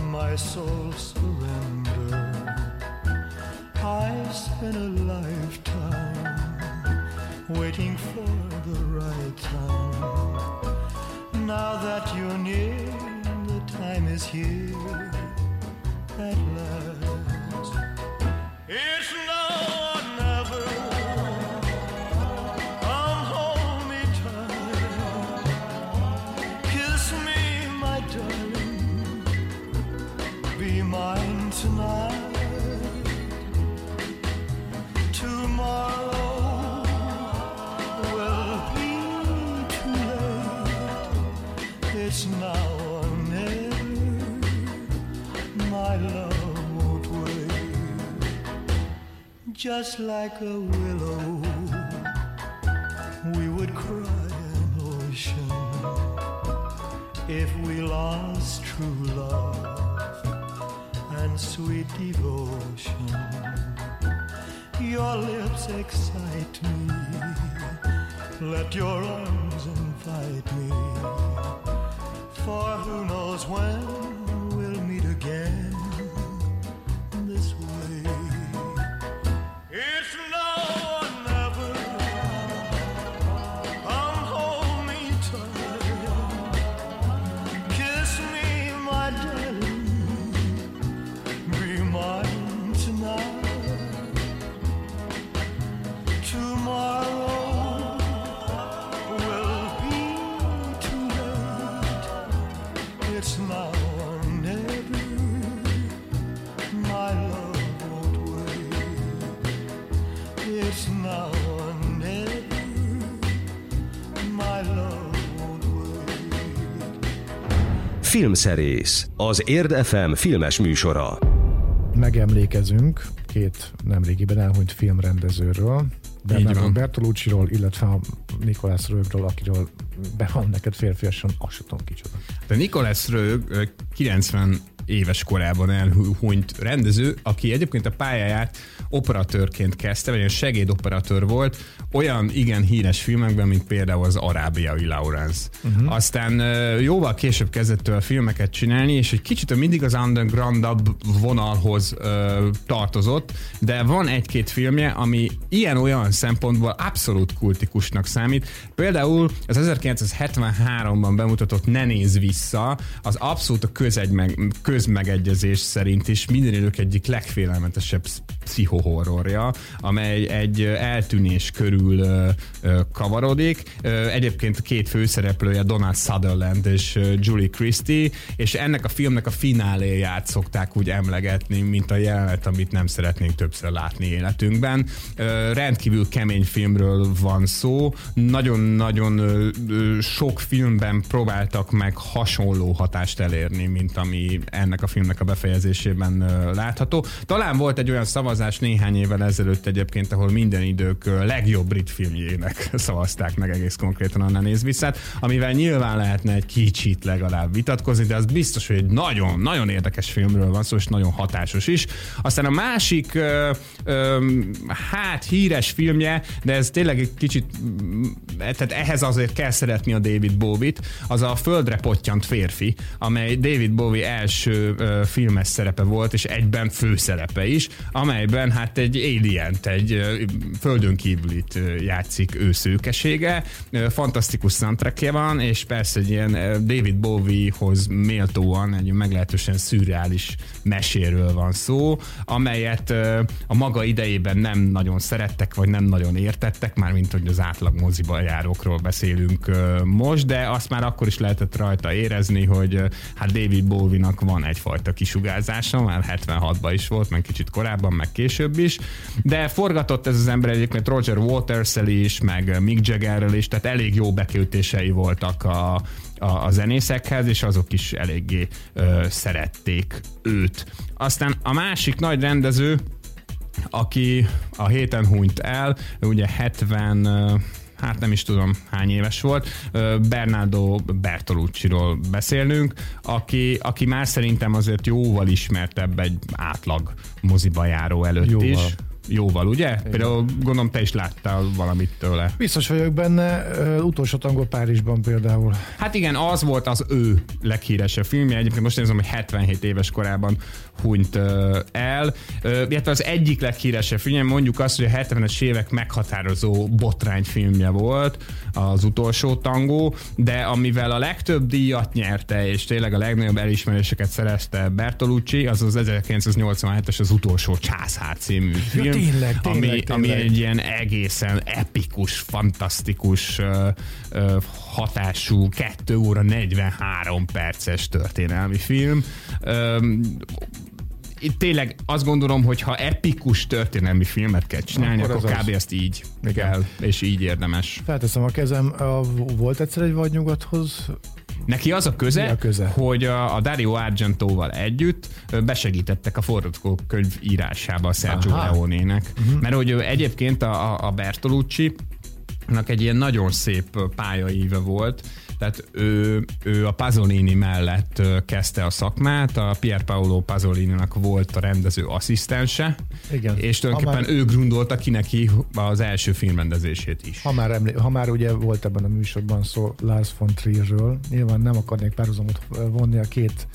my soul surrendered. I spent a lifetime waiting for the right time. Now that you're near, just like a willow, we would cry an ocean if we lost true love and sweet devotion. Your lips excite me, let your arms Filmszerész, az Érd FM filmes műsora. Megemlékezünk két nemrégiben elhunyt filmrendezőről, Bernardo van. Bertolucci-ról, illetve a Nikolás Rögről, akiről be van neked férfiasan, azt sem tudom kicsoda. De Nicholas Rög ö, 90 éves korában elhunyt rendező, aki egyébként a pályáját operatőrként kezdte, vagy olyan segédoperatőr volt, olyan igen híres filmekben, mint például az Arábiai Lawrence. Uh-huh. Aztán ö, jóval később kezdett el filmeket csinálni, és egy kicsit mindig az undergroundabb vonalhoz ö, tartozott, de van egy-két filmje, ami ilyen-olyan szempontból abszolút kultikusnak számít. Például az 1973-ban bemutatott Ne néz vissza, az abszolút a közegy meg, közmegegyezés szerint is minden idők egyik legfélelmetesebb pszichohorrorja, amely egy eltűnés körül ö, ö, kavarodik. Ö, Egyébként két főszereplője Donald Sutherland és Julie Christie, és ennek a filmnek a fináléját szokták úgy emlegetni, mint a jelenet, amit nem szeretnénk többször látni életünkben. Ö, Rendkívül kemény filmről van szó, nagyon-nagyon sok filmben próbáltak meg hasonló hatást elérni, mint ami ennek a filmnek a befejezésében látható. Talán volt egy olyan szavazás néhány évvel ezelőtt egyébként, ahol minden idők legjobb brit filmjének (laughs) szavazták meg egész konkrétan Ne néz visszát, amivel nyilván lehetne egy kicsit legalább vitatkozni, de az biztos, hogy egy nagyon, nagyon érdekes filmről van szó, és nagyon hatásos is. Aztán a másik, ö, ö, hát híres filmje, de ez tényleg egy kicsit, mm, tehát ehhez azért kell szeretni a David Bowie-t, az a Földre pottyant férfi, amely David Bowie első ö, filmes szerepe volt, és egyben főszerepe is, amelyben hát egy alien egy földön kívülit játszik ő szőkesége, fantasztikus soundtrackje van, és persze egy ilyen David Bowie-hoz méltóan egy meglehetősen szürreális meséről van szó, amelyet a maga idejében nem nagyon szerettek, vagy nem nagyon értettek, már mint hogy az átlag moziba járókról beszélünk most, de azt már akkor is lehetett rajta érezni, hogy hát David Bowie-nak van egyfajta kisugárzása, már 76-ban is volt, meg kicsit korábban, meg később is, de forgatott ez az ember egyébként Roger waters is, meg Mick Jaggerrel is, tehát elég jó bekötései voltak a, a, a zenészekhez, és azok is eléggé ö, szerették őt. Aztán a másik nagy rendező, aki a héten hunyt el, ugye 70 ö, hát nem is tudom hány éves volt, Bernardo Bertolucci-ról beszélnünk, aki, aki már szerintem azért jóval ismertebb egy átlag moziba járó előtt Jóval. is. Jóval, ugye? Például gondolom te is láttál valamit tőle. Biztos vagyok benne, utolsó tangó Párizsban például. Hát igen, az volt az ő leghíresebb filmje. Egyébként most nézem, hogy 77 éves korában hunyt el. Illetve az egyik leghíresebb filmje, mondjuk azt, hogy a 70-es évek meghatározó botrányfilmje volt, az utolsó tangó, de amivel a legtöbb díjat nyerte, és tényleg a legnagyobb elismeréseket szerezte Bertolucci, az az 1987-es az utolsó császár című film, tényleg, tényleg, ami, ami tényleg. egy ilyen egészen epikus, fantasztikus ö, ö, hatású 2 óra 43 perces történelmi film. Ö, itt tényleg azt gondolom, hogy ha epikus történelmi filmet kell csinálni, Akkor akkor, az az. kb. ezt így Igen. kell, és így érdemes. Felteszem a kezem, a, volt egyszer egy vadnyugathoz? Neki az a köze, Mi a köze? hogy a, a Dario Argentóval együtt besegítettek a forgatókönyv írásába a Sergio Aha. Leone-nek. Uh-huh. Mert hogy egyébként a, a- Bertolucci egy ilyen nagyon szép pályaíve volt, tehát ő, ő a Pasolini mellett kezdte a szakmát, a Pier Paolo Pasolini-nak volt a rendező asszisztense, Igen. és Ha tulajdonképpen már- ő grundolta ki neki az első filmrendezését is. Ha már, emlé- ha már ugye volt ebben a műsorban szó Lars von Trierről, nyilván nem akarnék párhuzamot vonni a két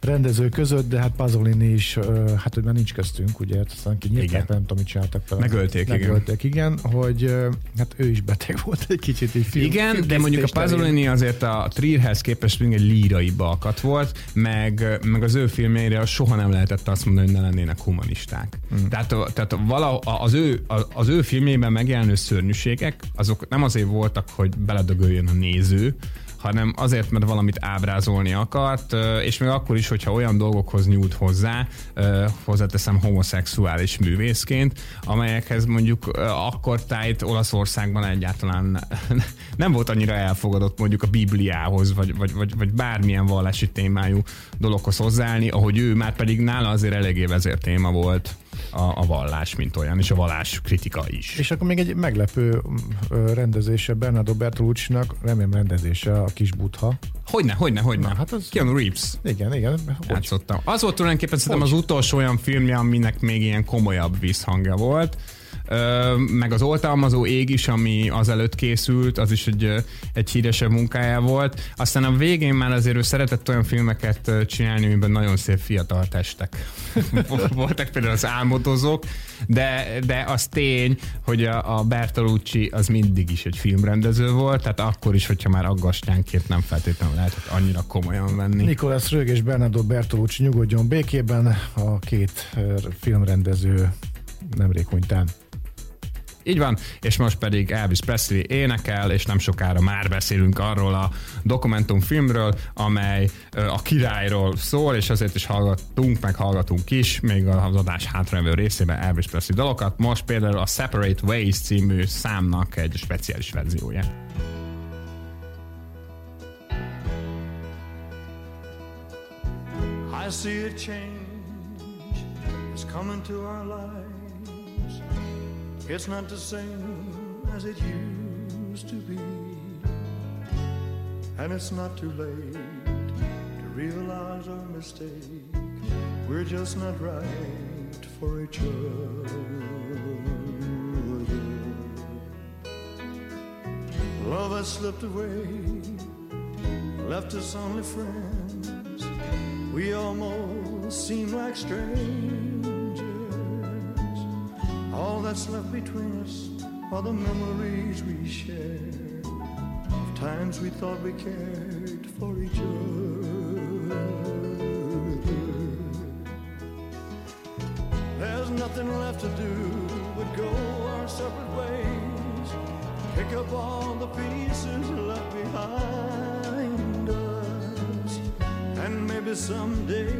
rendező között, de hát Pasolini is, hát hogy már nincs köztünk, ugye, hát aztán kinyírták, Igen. nem tudom, mit csináltak vele. Megölték, igen. Megölték, igen. hogy hát ő is beteg volt egy kicsit így film, Igen, de mondjuk a. Pasolini azért a Trierhez képest még egy lírai balkat volt, meg, meg az ő filmjeire soha nem lehetett azt mondani, hogy ne lennének humanisták. Mm. Tehát, tehát vala, az, ő, az ő filmjében megjelenő szörnyűségek, azok nem azért voltak, hogy beledögöljön a néző, hanem azért, mert valamit ábrázolni akart, és még akkor is, hogyha olyan dolgokhoz nyújt hozzá, hozzáteszem homoszexuális művészként, amelyekhez mondjuk akkor tájt Olaszországban egyáltalán (laughs) nem volt annyira elfogadott mondjuk a Bibliához, vagy, vagy, vagy, vagy bármilyen vallási témájú dologhoz hozzáállni, ahogy ő már pedig nála azért eléggé vezértéma volt a, a vallás, mint olyan, és a vallás kritika is. És akkor még egy meglepő rendezése Bernardo Bertolucci-nak, remélem rendezése a kis butha. Hogyne, hogyne, hogyne. Na, hát az... Keanu Reeves. Igen, igen. Játszottam. Az volt tulajdonképpen szerintem az utolsó olyan filmje, aminek még ilyen komolyabb visszhangja volt meg az oltalmazó ég is, ami azelőtt készült, az is egy, egy híresebb munkája volt. Aztán a végén már azért ő szeretett olyan filmeket csinálni, amiben nagyon szép fiatal testek (laughs) voltak, például az álmodozók, de, de az tény, hogy a, a Bertolucci az mindig is egy filmrendező volt, tehát akkor is, hogyha már aggastyánkért nem feltétlenül lehetett annyira komolyan venni. Nicolas Rög és Bernardo Bertolucci nyugodjon békében, a két filmrendező nemrég hunytán. Így van, és most pedig Elvis Presley énekel, és nem sokára már beszélünk arról a dokumentumfilmről, amely a királyról szól, és azért is hallgatunk, meg hallgatunk is, még az adás hátralévő részében Elvis Presley dalokat. Most például a Separate Ways című számnak egy speciális verziója. I see a change is coming to our lives It's not the same as it used to be. And it's not too late to realize our mistake. We're just not right for each other. Love has slipped away, left us only friends. We almost seem like strangers. All that's left between us are the memories we share. Of times we thought we cared for each other. There's nothing left to do but go our separate ways, pick up all the pieces left behind us, and maybe someday,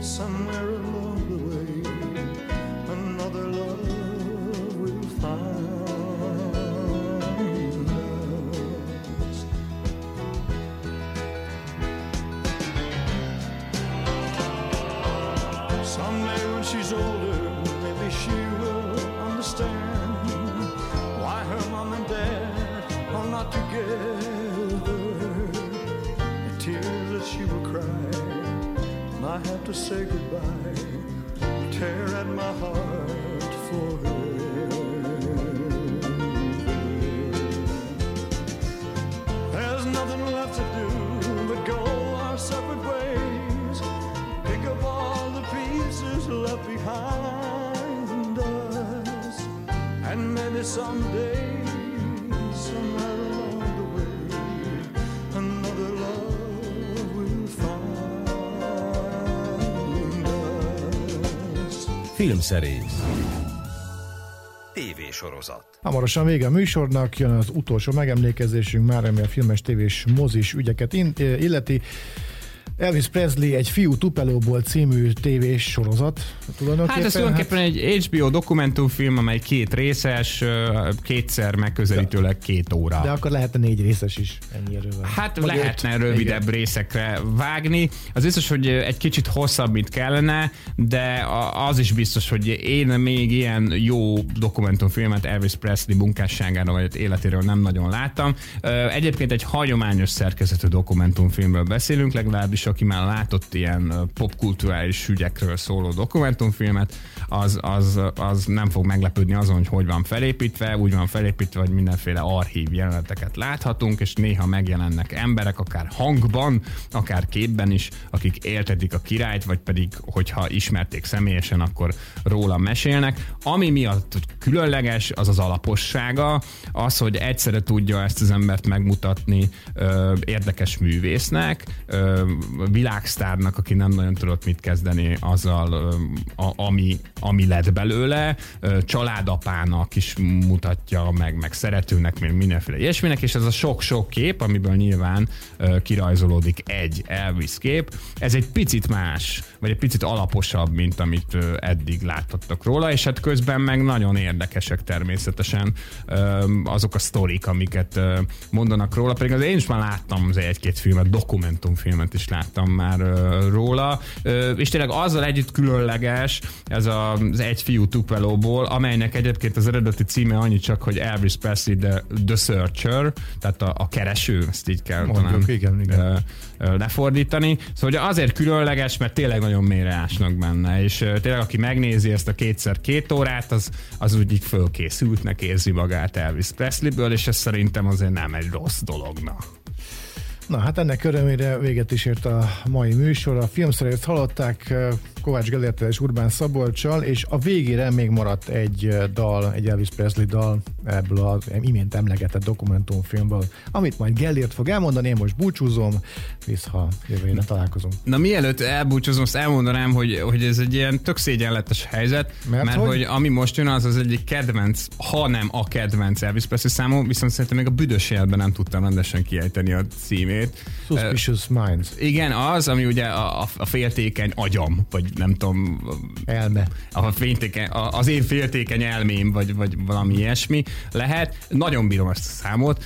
somewhere along together. The tears that she will cry, I have to say goodbye tear at my heart for her. There's nothing left to do but go our separate ways. Pick up all the pieces left behind us, and maybe someday. Filmszerész TV sorozat. Hamarosan vége a műsornak, jön az utolsó megemlékezésünk már, ami a filmes tévés mozis ügyeket illeti. Elvis Presley egy fiú Tupelóból című tévés sorozat. Hát ez tulajdonképpen hát... egy HBO dokumentumfilm, amely két részes, kétszer megközelítőleg két óra. De akkor lehetne négy részes is ennyi erővel. Hát Vagy lehetne öt. rövidebb Igen. részekre vágni. Az biztos, hogy egy kicsit hosszabb, mint kellene, de az is biztos, hogy én még ilyen jó dokumentumfilmet Elvis Presley munkásságáról vagy életéről nem nagyon láttam. Egyébként egy hagyományos szerkezetű dokumentumfilmről beszélünk, legalábbis aki már látott ilyen popkulturális ügyekről szóló dokumentumfilmet, az, az, az nem fog meglepődni azon, hogy hogy van felépítve, úgy van felépítve, hogy mindenféle archív jeleneteket láthatunk, és néha megjelennek emberek, akár hangban, akár képben is, akik éltetik a királyt, vagy pedig, hogyha ismerték személyesen, akkor róla mesélnek. Ami miatt különleges, az az alapossága, az, hogy egyszerre tudja ezt az embert megmutatni ö, érdekes művésznek, ö, világsztárnak, aki nem nagyon tudott mit kezdeni azzal, a, ami, ami lett belőle, családapának is mutatja, meg, meg szeretőnek, még mindenféle ilyesminek, és ez a sok-sok kép, amiből nyilván kirajzolódik egy Elvis kép, ez egy picit más, vagy egy picit alaposabb, mint amit eddig láthattak róla, és hát közben meg nagyon érdekesek természetesen azok a sztorik, amiket mondanak róla, pedig az én is már láttam az egy-két filmet, dokumentumfilmet is láttam már róla, és tényleg azzal együtt különleges ez az egy fiú Tupelóból, amelynek egyébként az eredeti címe annyi csak, hogy Elvis Presley the, the Searcher, tehát a, a kereső, ezt így kell Mondjuk, talán igen, igen. lefordítani. Szóval azért különleges, mert tényleg nagyon mélyre ásnak benne, és tényleg aki megnézi ezt a kétszer két órát, az, az úgy így fölkészültnek érzi magát Elvis Presley-ből, és ez szerintem azért nem egy rossz dologna. Na hát ennek örömére véget is ért a mai műsor. A filmszerűt hallották, Kovács Gellértel és Urbán Szabolcsal, és a végére még maradt egy dal, egy Elvis Presley dal ebből az imént emlegetett dokumentumfilmből, amit majd Gellért fog elmondani, én most búcsúzom, visz ha jövőre találkozunk. Na mielőtt elbúcsúzom, azt elmondanám, hogy, hogy ez egy ilyen tök szégyenletes helyzet, mert, mert hogy? hogy ami most jön, az az egyik kedvenc, ha nem a kedvenc Elvis Presley számom, viszont szerintem még a büdös jelben nem tudtam rendesen kiejteni a címét. Suspicious Minds. Igen, az, ami ugye a, a féltékeny agyam, vagy nem tudom... Elme. A féltékeny, az én féltékeny elmém, vagy, vagy valami ilyesmi lehet. Nagyon bírom ezt a számot.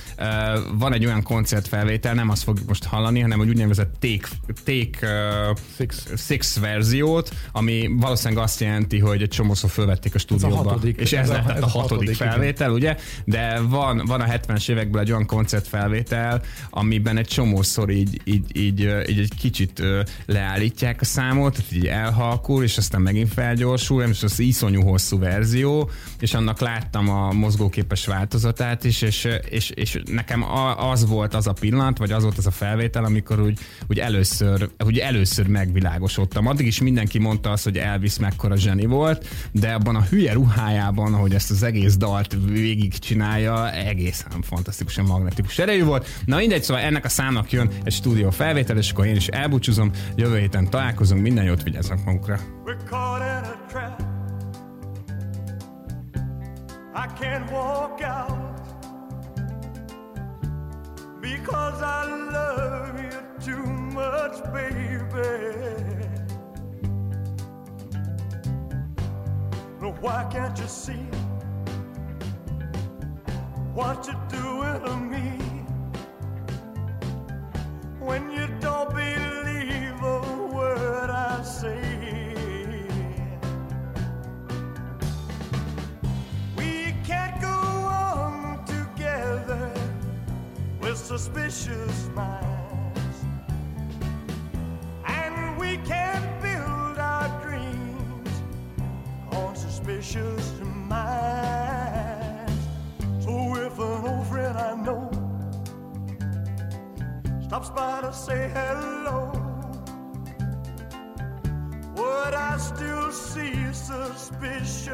Van egy olyan koncertfelvétel, nem azt fogjuk most hallani, hanem egy úgynevezett Take, take uh, six. six verziót, ami valószínűleg azt jelenti, hogy egy csomószor fölvették a stúdióba. Ez a hatodik, és ez, ez lett a, ez a hatodik, hatodik felvétel, igen. ugye? De van, van a 70-es évekből egy olyan koncertfelvétel, amiben egy csomószor így, így, így, így egy kicsit leállítják a számot, így elhalkul, és aztán megint felgyorsul, és az iszonyú hosszú verzió, és annak láttam a mozgóképes változatát is, és, és, és nekem az volt az a pillanat, vagy az volt az a felvétel, amikor úgy, úgy először, úgy először megvilágosodtam. Addig is mindenki mondta azt, hogy Elvis mekkora zseni volt, de abban a hülye ruhájában, ahogy ezt az egész dalt végig csinálja, egészen fantasztikusan magnetikus erejű volt. Na mindegy, szóval ennek a számnak jön egy stúdió felvétel, és akkor én is elbúcsúzom, jövő héten találkozunk, minden jót vigyázzanak trap. I can't walk out because I love you too much, baby. But why can't you see what you're doing to me when you don't believe a word I say? Suspicious minds. And we can't build our dreams on suspicious minds. So if an old friend I know stops by to say hello, would I still see suspicion